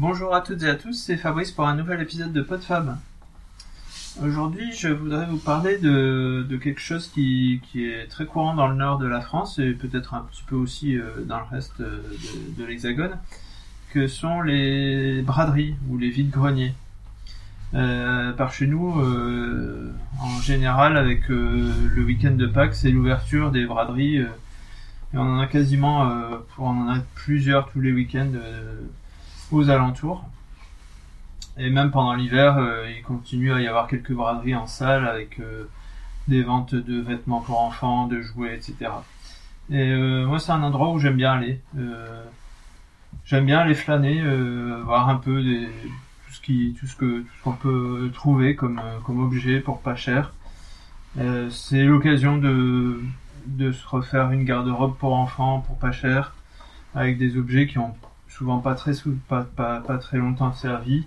Bonjour à toutes et à tous, c'est Fabrice pour un nouvel épisode de PodFab. Aujourd'hui, je voudrais vous parler de, quelque chose qui, est très courant dans le nord de la France et peut-être un petit peu aussi euh, dans le reste de, de l'Hexagone, que sont les braderies ou les vides-greniers. Euh, par chez nous, euh, en général, avec euh, le week-end de Pâques, c'est l'ouverture des braderies. et on en a quasiment, on en a plusieurs tous les week-ends aux alentours. Et même pendant l'hiver, il continue à y avoir quelques braderies en salle avec des ventes de vêtements pour enfants, de jouets, etc. Et moi, c'est un endroit où j'aime bien aller. j'aime bien aller flâner, voir un peu des tout ce que tout ce qu'on peut trouver comme euh, comme objet pour pas cher. Euh, c'est l'occasion de de se refaire une garde-robe pour enfants pour pas cher avec des objets qui ont souvent pas très pas, pas, pas très longtemps servi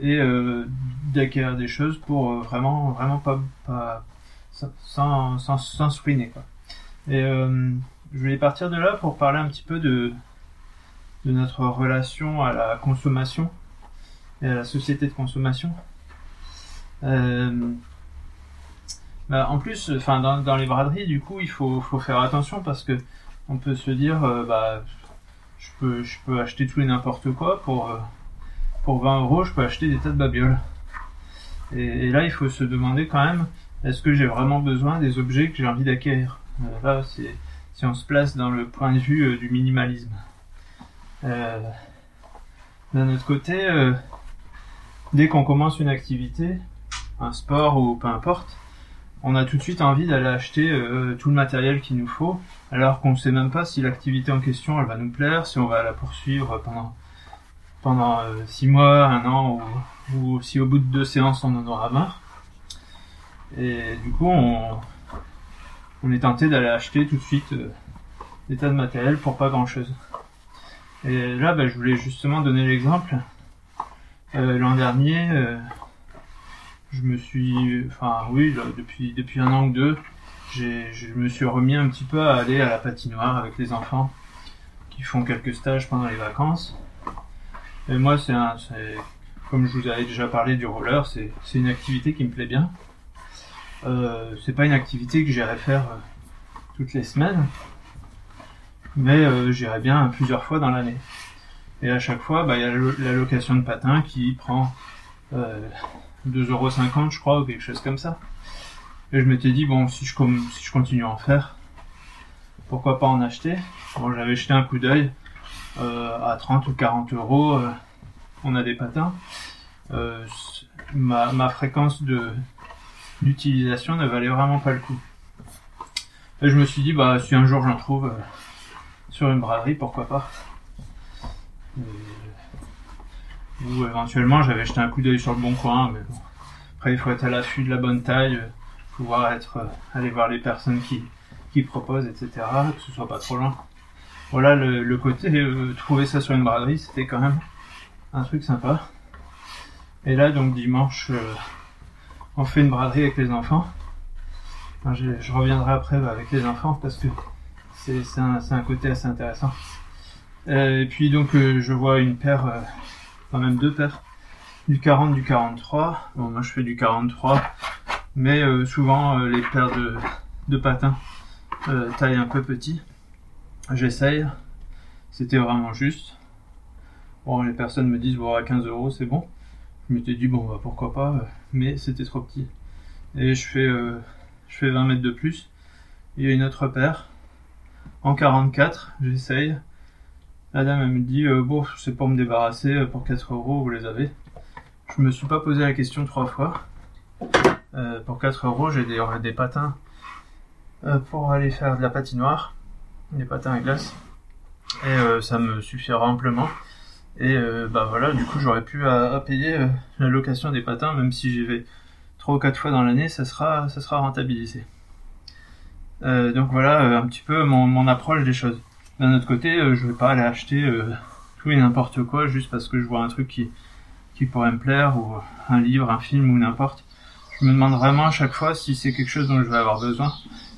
et euh, d'acquérir des choses pour euh, vraiment vraiment pas, pas sans sans, sans sprinter quoi. Et euh, je voulais partir de là pour parler un petit peu de de notre relation à la consommation et à la société de consommation. Bah, en plus, enfin dans, dans, les braderies, du coup, il faut, faut faire attention parce que on peut se dire, bah, je peux, acheter tout et n'importe quoi pour euh, pour 20 euros, je peux acheter des tas de babioles. Et, là, il faut se demander quand même, est-ce que j'ai vraiment besoin des objets que j'ai envie d'acquérir? Là, c'est si on se place dans le point de vue du minimalisme. D'un autre côté, dès qu'on commence une activité, un sport ou peu importe, on a tout de suite envie d'aller acheter euh, tout le matériel qu'il nous faut, alors qu'on ne sait même pas si l'activité en question elle va nous plaire, si on va la poursuivre pendant pendant euh, six mois, un an, ou, si au bout de deux séances on en aura marre. Et du coup, on, est tenté d'aller acheter tout de suite euh, des tas de matériel pour pas grand chose. Et là, bah, je voulais justement donner l'exemple euh, l'an dernier, je me suis, enfin oui, depuis depuis un an ou deux, je me suis remis un petit peu à aller à la patinoire avec les enfants qui font quelques stages pendant les vacances. Et moi, c'est comme je vous avais déjà parlé du roller, c'est, une activité qui me plaît bien. Euh, c'est pas une activité que j'irais faire euh, toutes les semaines, mais euh, j'irais bien plusieurs fois dans l'année. Et à chaque fois, bah, il y a la location de patins qui prend euh, 2,50€ je crois, ou quelque chose comme ça. Et je m'étais dit, bon, si je, si je continue à en faire, pourquoi pas en acheter? Bon, j'avais jeté un coup d'œil euh, à 30 ou 40 euros. Euh, on a des patins. Euh, ma, ma fréquence de d'utilisation ne valait vraiment pas le coup. Et je me suis dit, bah, si un jour j'en trouve sur une braderie, pourquoi pas? Ou éventuellement, j'avais jeté un coup d'œil sur le bon coin, mais bon. Après, il faut être à l'affût de la bonne taille, pouvoir être, euh, aller voir les personnes qui, qui proposent, etc., que ce soit pas trop loin. Voilà, le, côté, euh, trouver ça sur une braderie, c'était quand même un truc sympa. Et là, donc, dimanche, on fait une braderie avec les enfants. je, reviendrai après avec les enfants parce que c'est un, un côté assez intéressant. et puis donc je vois une paire enfin même deux paires, du 40, du 43. Bon, moi je fais du 43, mais euh, souvent euh, les paires de, patins euh, taille un peu petit. J'essaye, c'était vraiment juste. Bon, les personnes me disent, bon, à 15 euros c'est bon. Je m'étais dit, bon, bah pourquoi pas, mais c'était trop petit. Et je fais, je fais 20 mètres de plus. Il y a une autre paire en 44, j'essaye. La dame, me dit, bon, c'est pour me débarrasser, pour 4 euros, vous les avez. Je me suis pas posé la question trois fois. Euh, pour 4 euros, j'ai des, patins pour aller faire de la patinoire, des patins à glace. Et ça me suffira amplement. Et bah voilà, du coup, j'aurais pu payer la location des patins, même si j'y vais 3 ou 4 fois dans l'année, ça sera, ça sera rentabilisé. donc voilà un petit peu mon, approche des choses. D'un autre côté, euh, je vais pas aller acheter euh, tout et n'importe quoi juste parce que je vois un truc qui, qui pourrait me plaire ou un livre, un film ou n'importe. Je me demande vraiment à chaque fois si c'est quelque chose dont je vais avoir besoin.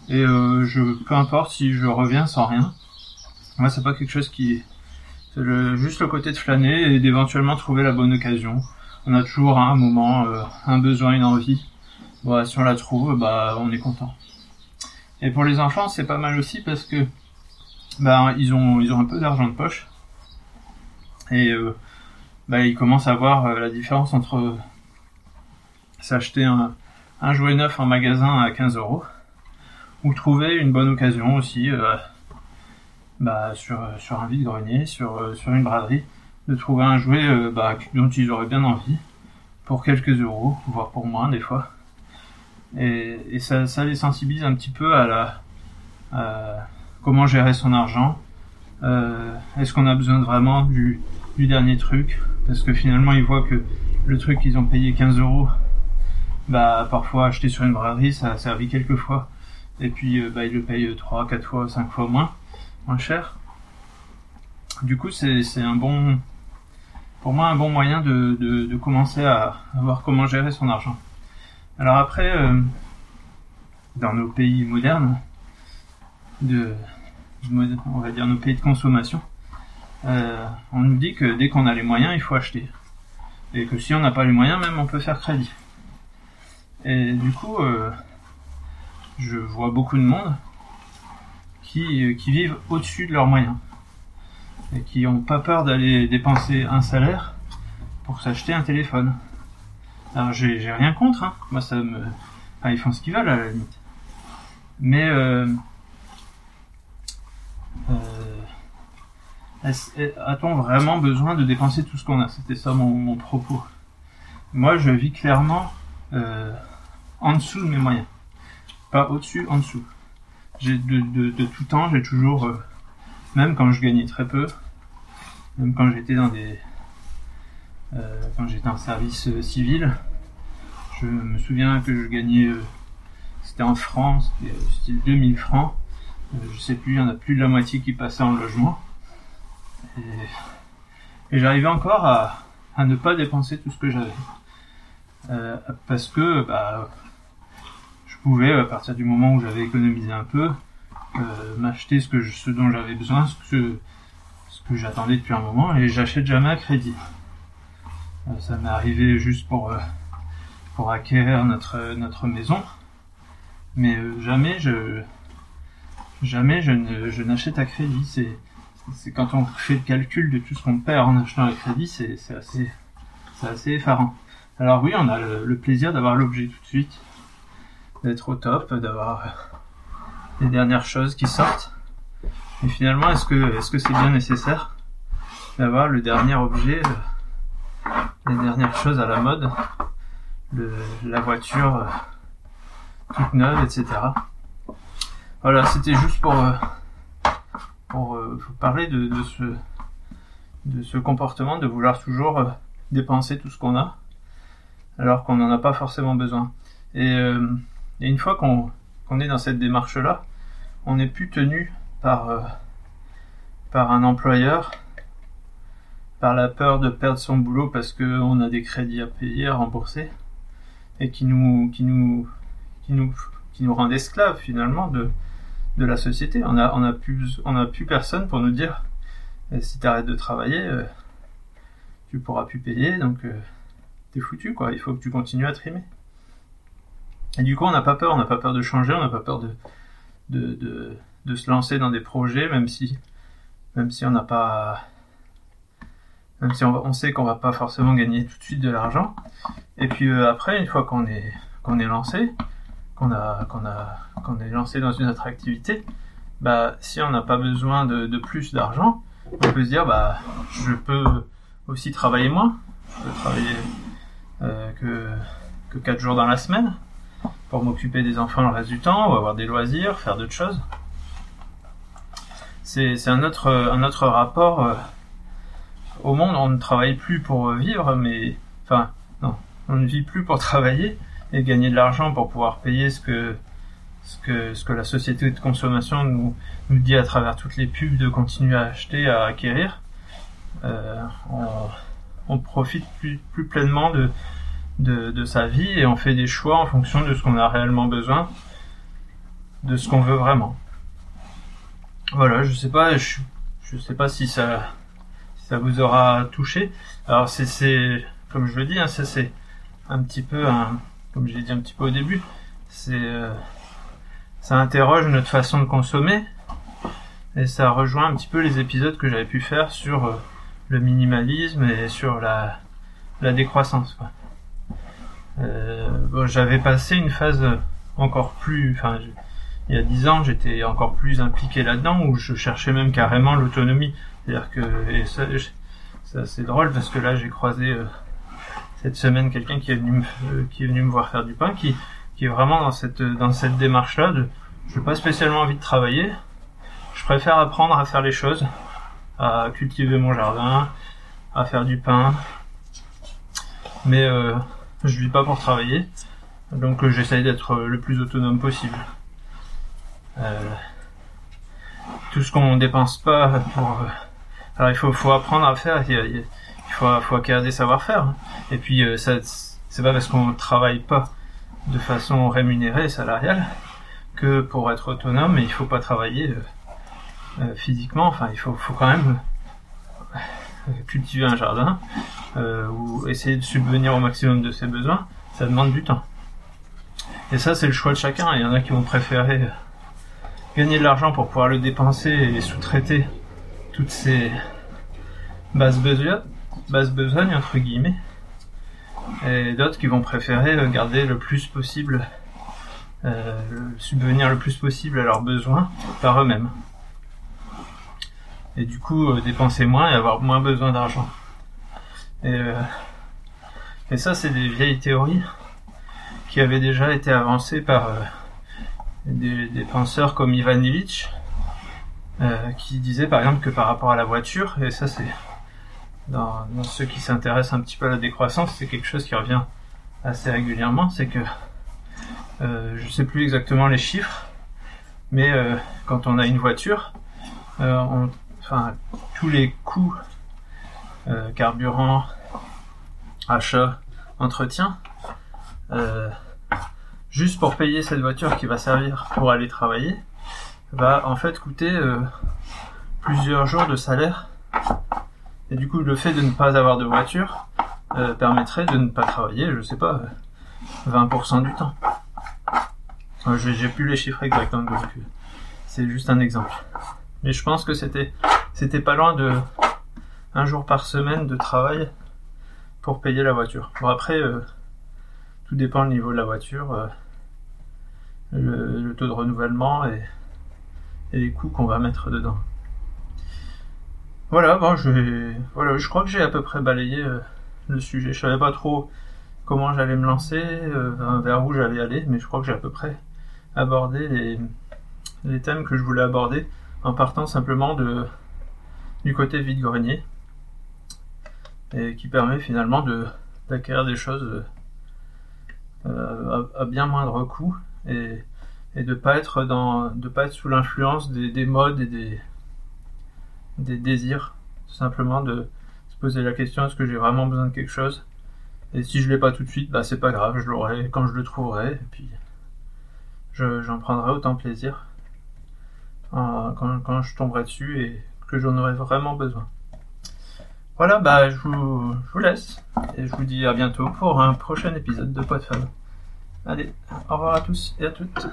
Et euh, peu importe si je reviens sans rien. Moi, c'est pas quelque chose qui, C'est juste le côté de flâner et d'éventuellement trouver la bonne occasion. On a toujours un moment, euh, un besoin, une envie. Bon, si on la trouve, bah on est content. Et pour les enfants, c'est pas mal aussi parce que bah ils ont ils ont un peu d'argent de poche et euh, bah ils commencent à voir la différence entre s'acheter un, un jouet neuf en magasin à 15 euros ou trouver une bonne occasion aussi euh, bah, sur, sur un vide-grenier, sur, euh, sur une braderie, de trouver un jouet euh, bah, dont ils auraient bien envie pour quelques euros, voire pour moins des fois. Et, ça, ça les sensibilise un petit peu à la comment gérer son argent. Est-ce qu'on a besoin vraiment du, du dernier truc? Parce que finalement ils voient que le truc qu'ils ont payé 15 euros, bah parfois acheté sur une braderie ça a servi quelques fois. Et puis euh, bah ils le payent 3, 4 fois, 5 fois moins, moins cher. Du coup c'est c'est un bon pour moi un bon moyen de, de, de commencer à, à voir comment gérer son argent. Alors après, euh, dans nos pays modernes, de, on va dire nos pays de consommation, euh, on nous dit que dès qu'on a les moyens, il faut acheter. Et que si on n'a pas les moyens, même on peut faire crédit. Et du coup, euh, je vois beaucoup de monde qui, qui vivent au-dessus de leurs moyens. Et qui n'ont pas peur d'aller dépenser un salaire pour s'acheter un téléphone. Alors j'ai j'ai rien contre, hein. moi ça me... Ils font ce qu'ils veulent à la limite. Mais euh, euh, a-t-on vraiment besoin de dépenser tout ce qu'on a? C'était ça mon, propos. Moi je vis clairement euh, en dessous de mes moyens. Pas au-dessus, en dessous. De, tout temps, j'ai toujours, euh, même quand je gagnais très peu, même quand j'étais dans des, euh, quand j'étais en service euh, civil, je me souviens que je gagnais, c'était en France, c'était, euh, c'était 2000 francs. Je sais plus, il y en a plus de la moitié qui passait en logement. Et, j'arrivais encore à, ne pas dépenser tout ce que j'avais. Parce que bah, pouvais, à partir du moment où j'avais économisé un peu, euh, m'acheter ce, que ce dont j'avais besoin, ce que, ce que j'attendais depuis un moment, et j'achète jamais à crédit. Euh, ça m'est arrivé juste pour, euh, pour acquérir notre, notre maison, mais jamais je jamais je je n'achète à crédit. C'est c'est quand on fait le calcul de tout ce qu'on perd en achetant à crédit, c'est c'est assez c'est assez effarant. Alors oui, on a le plaisir d'avoir l'objet tout de suite, d'être au top, d'avoir les dernières choses qui sortent. Mais finalement, est-ce que est-ce que c'est bien nécessaire d'avoir le dernier objet, euh, les dernières choses à la mode, le, la voiture euh, toute neuve, etc. Voilà, c'était juste pour euh, pour vous parler de, de ce de ce comportement de vouloir toujours dépenser tout ce qu'on a alors qu'on n'en a pas forcément besoin. Et, euh, et une fois qu'on est dans cette démarche-là, on n'est plus tenu par euh, par un employeur, par la peur de perdre son boulot parce qu'on a des crédits à payer, à rembourser, et qui nous qui nous qui nous qui nous rendent esclaves finalement de de la société. On a on plus plus personne pour nous dire eh, si tu arrêtes de travailler, euh, tu pourras plus payer, donc euh, t'es foutu quoi. Il faut que tu continues à trimer. Et du coup, on n'a pas peur, on n'a pas peur de changer, on n'a pas peur de, de, de, se lancer dans des projets, même si, même si on n'a pas, même si on, sait qu'on va pas forcément gagner tout de suite de l'argent. Et puis euh, après, une fois qu'on est, est lancé, qu'on est lancé dans une autre activité, bah, si on n'a pas besoin de, de plus d'argent, on peut se dire, bah, je peux aussi travailler moins, je peux travailler euh, que, que 4 jours dans la semaine pour m'occuper des enfants le reste du temps ou avoir des loisirs, faire d'autres choses. C'est un autre, un autre rapport euh, au monde. On ne travaille plus pour vivre, mais enfin non, on ne vit plus pour travailler et gagner de l'argent pour pouvoir payer ce que ce que ce que la société de consommation nous nous dit à travers toutes les pubs de continuer à acheter, à acquérir. Euh, on, on profite plus, plus pleinement de, de, sa vie et on fait des choix en fonction de ce qu'on a réellement besoin, de ce qu'on veut vraiment. Voilà, je sais pas, je, je sais pas si ça, ça vous aura touché. Alors c'est, comme je le dis, hein, ça c'est un petit peu, un, comme je l'ai dit un petit peu au début, c'est euh, ça interroge notre façon de consommer et ça rejoint un petit peu les épisodes que j'avais pu faire sur euh, le minimalisme et sur la, la décroissance. Quoi. Euh, bon, j'avais passé une phase encore plus, enfin, il y a dix ans, j'étais encore plus impliqué là-dedans, où je cherchais même carrément l'autonomie. C'est-à-dire que, et ça, c'est assez drôle parce que là, j'ai croisé euh, cette semaine quelqu'un qui est venu me, euh, qui est venu me voir faire du pain, qui, qui est vraiment dans cette, dans cette démarche-là de, je n'ai pas spécialement envie de travailler, je préfère apprendre à faire les choses, à cultiver mon jardin, à faire du pain, mais euh, je vis pas pour travailler, donc euh, j'essaye d'être le plus autonome possible. Euh, tout ce qu'on dépense pas pour, euh, alors il faut, faut apprendre à faire, il, faut, acquérir des savoir-faire, et puis euh, ça, c'est pas parce qu'on travaille pas de façon rémunérée, salariale, que pour être autonome, il faut pas travailler euh, euh, physiquement. Enfin, il faut, faut quand même euh, cultiver un jardin euh, ou essayer de subvenir au maximum de ses besoins. Ça demande du temps. Et ça, c'est le choix de chacun. Il y en a qui vont préférer gagner de l'argent pour pouvoir le dépenser et sous-traiter toutes ces basses besognes, basses besognes entre guillemets, et d'autres qui vont préférer garder le plus possible, euh, subvenir le plus possible à leurs besoins par eux-mêmes. Et du coup, euh, dépenser moins et avoir moins besoin d'argent. Et, euh, et ça, c'est des vieilles théories qui avaient déjà été avancées par euh, des, des penseurs comme Ivan Illich, qui disait par exemple que par rapport à la voiture, et ça c'est dans, dans ceux qui s'intéressent un petit peu à la décroissance, c'est quelque chose qui revient assez régulièrement, c'est que euh, je sais plus exactement les chiffres, mais euh, quand on a une voiture, euh, on, enfin tous les coûts euh, carburant, achat, entretien, euh, juste pour payer cette voiture qui va servir pour aller travailler, va en fait coûter euh, plusieurs jours de salaire. Et du coup, le fait de ne pas avoir de voiture permettrait de ne pas travailler, je sais pas, euh, 20% du temps. J'ai plus les chiffres exacts, donc c'est juste un exemple. Mais je pense que c'était c'était pas loin de un jour par semaine de travail pour payer la voiture. Bon après, euh, tout dépend du niveau de la voiture, euh, le, le taux de renouvellement et, les coûts qu'on va mettre dedans. Voilà, bon, je voilà, je crois que j'ai à peu près balayé euh, le sujet. Je savais pas trop comment j'allais me lancer, vers- où j'allais aller, mais je crois que j'ai à peu près abordé les thèmes que je voulais aborder en partant simplement de du côté vide-grenier et qui permet finalement de d'acquérir des choses euh, à, bien moindre coût et, de pas de pas être sous l'influence des, des modes et des désirs. Simplement de se poser la question est-ce que j'ai vraiment besoin de quelque chose? Et si je l'ai pas tout de suite bah c'est pas grave je l'aurai quand je le trouverai et puis je- j'en prendrai autant plaisir quand, je tomberai dessus et que j'en aurai vraiment besoin voilà bah je vous, laisse et je vous dis à bientôt pour un prochain épisode de Pod Fab. Allez, au revoir à tous et à toutes.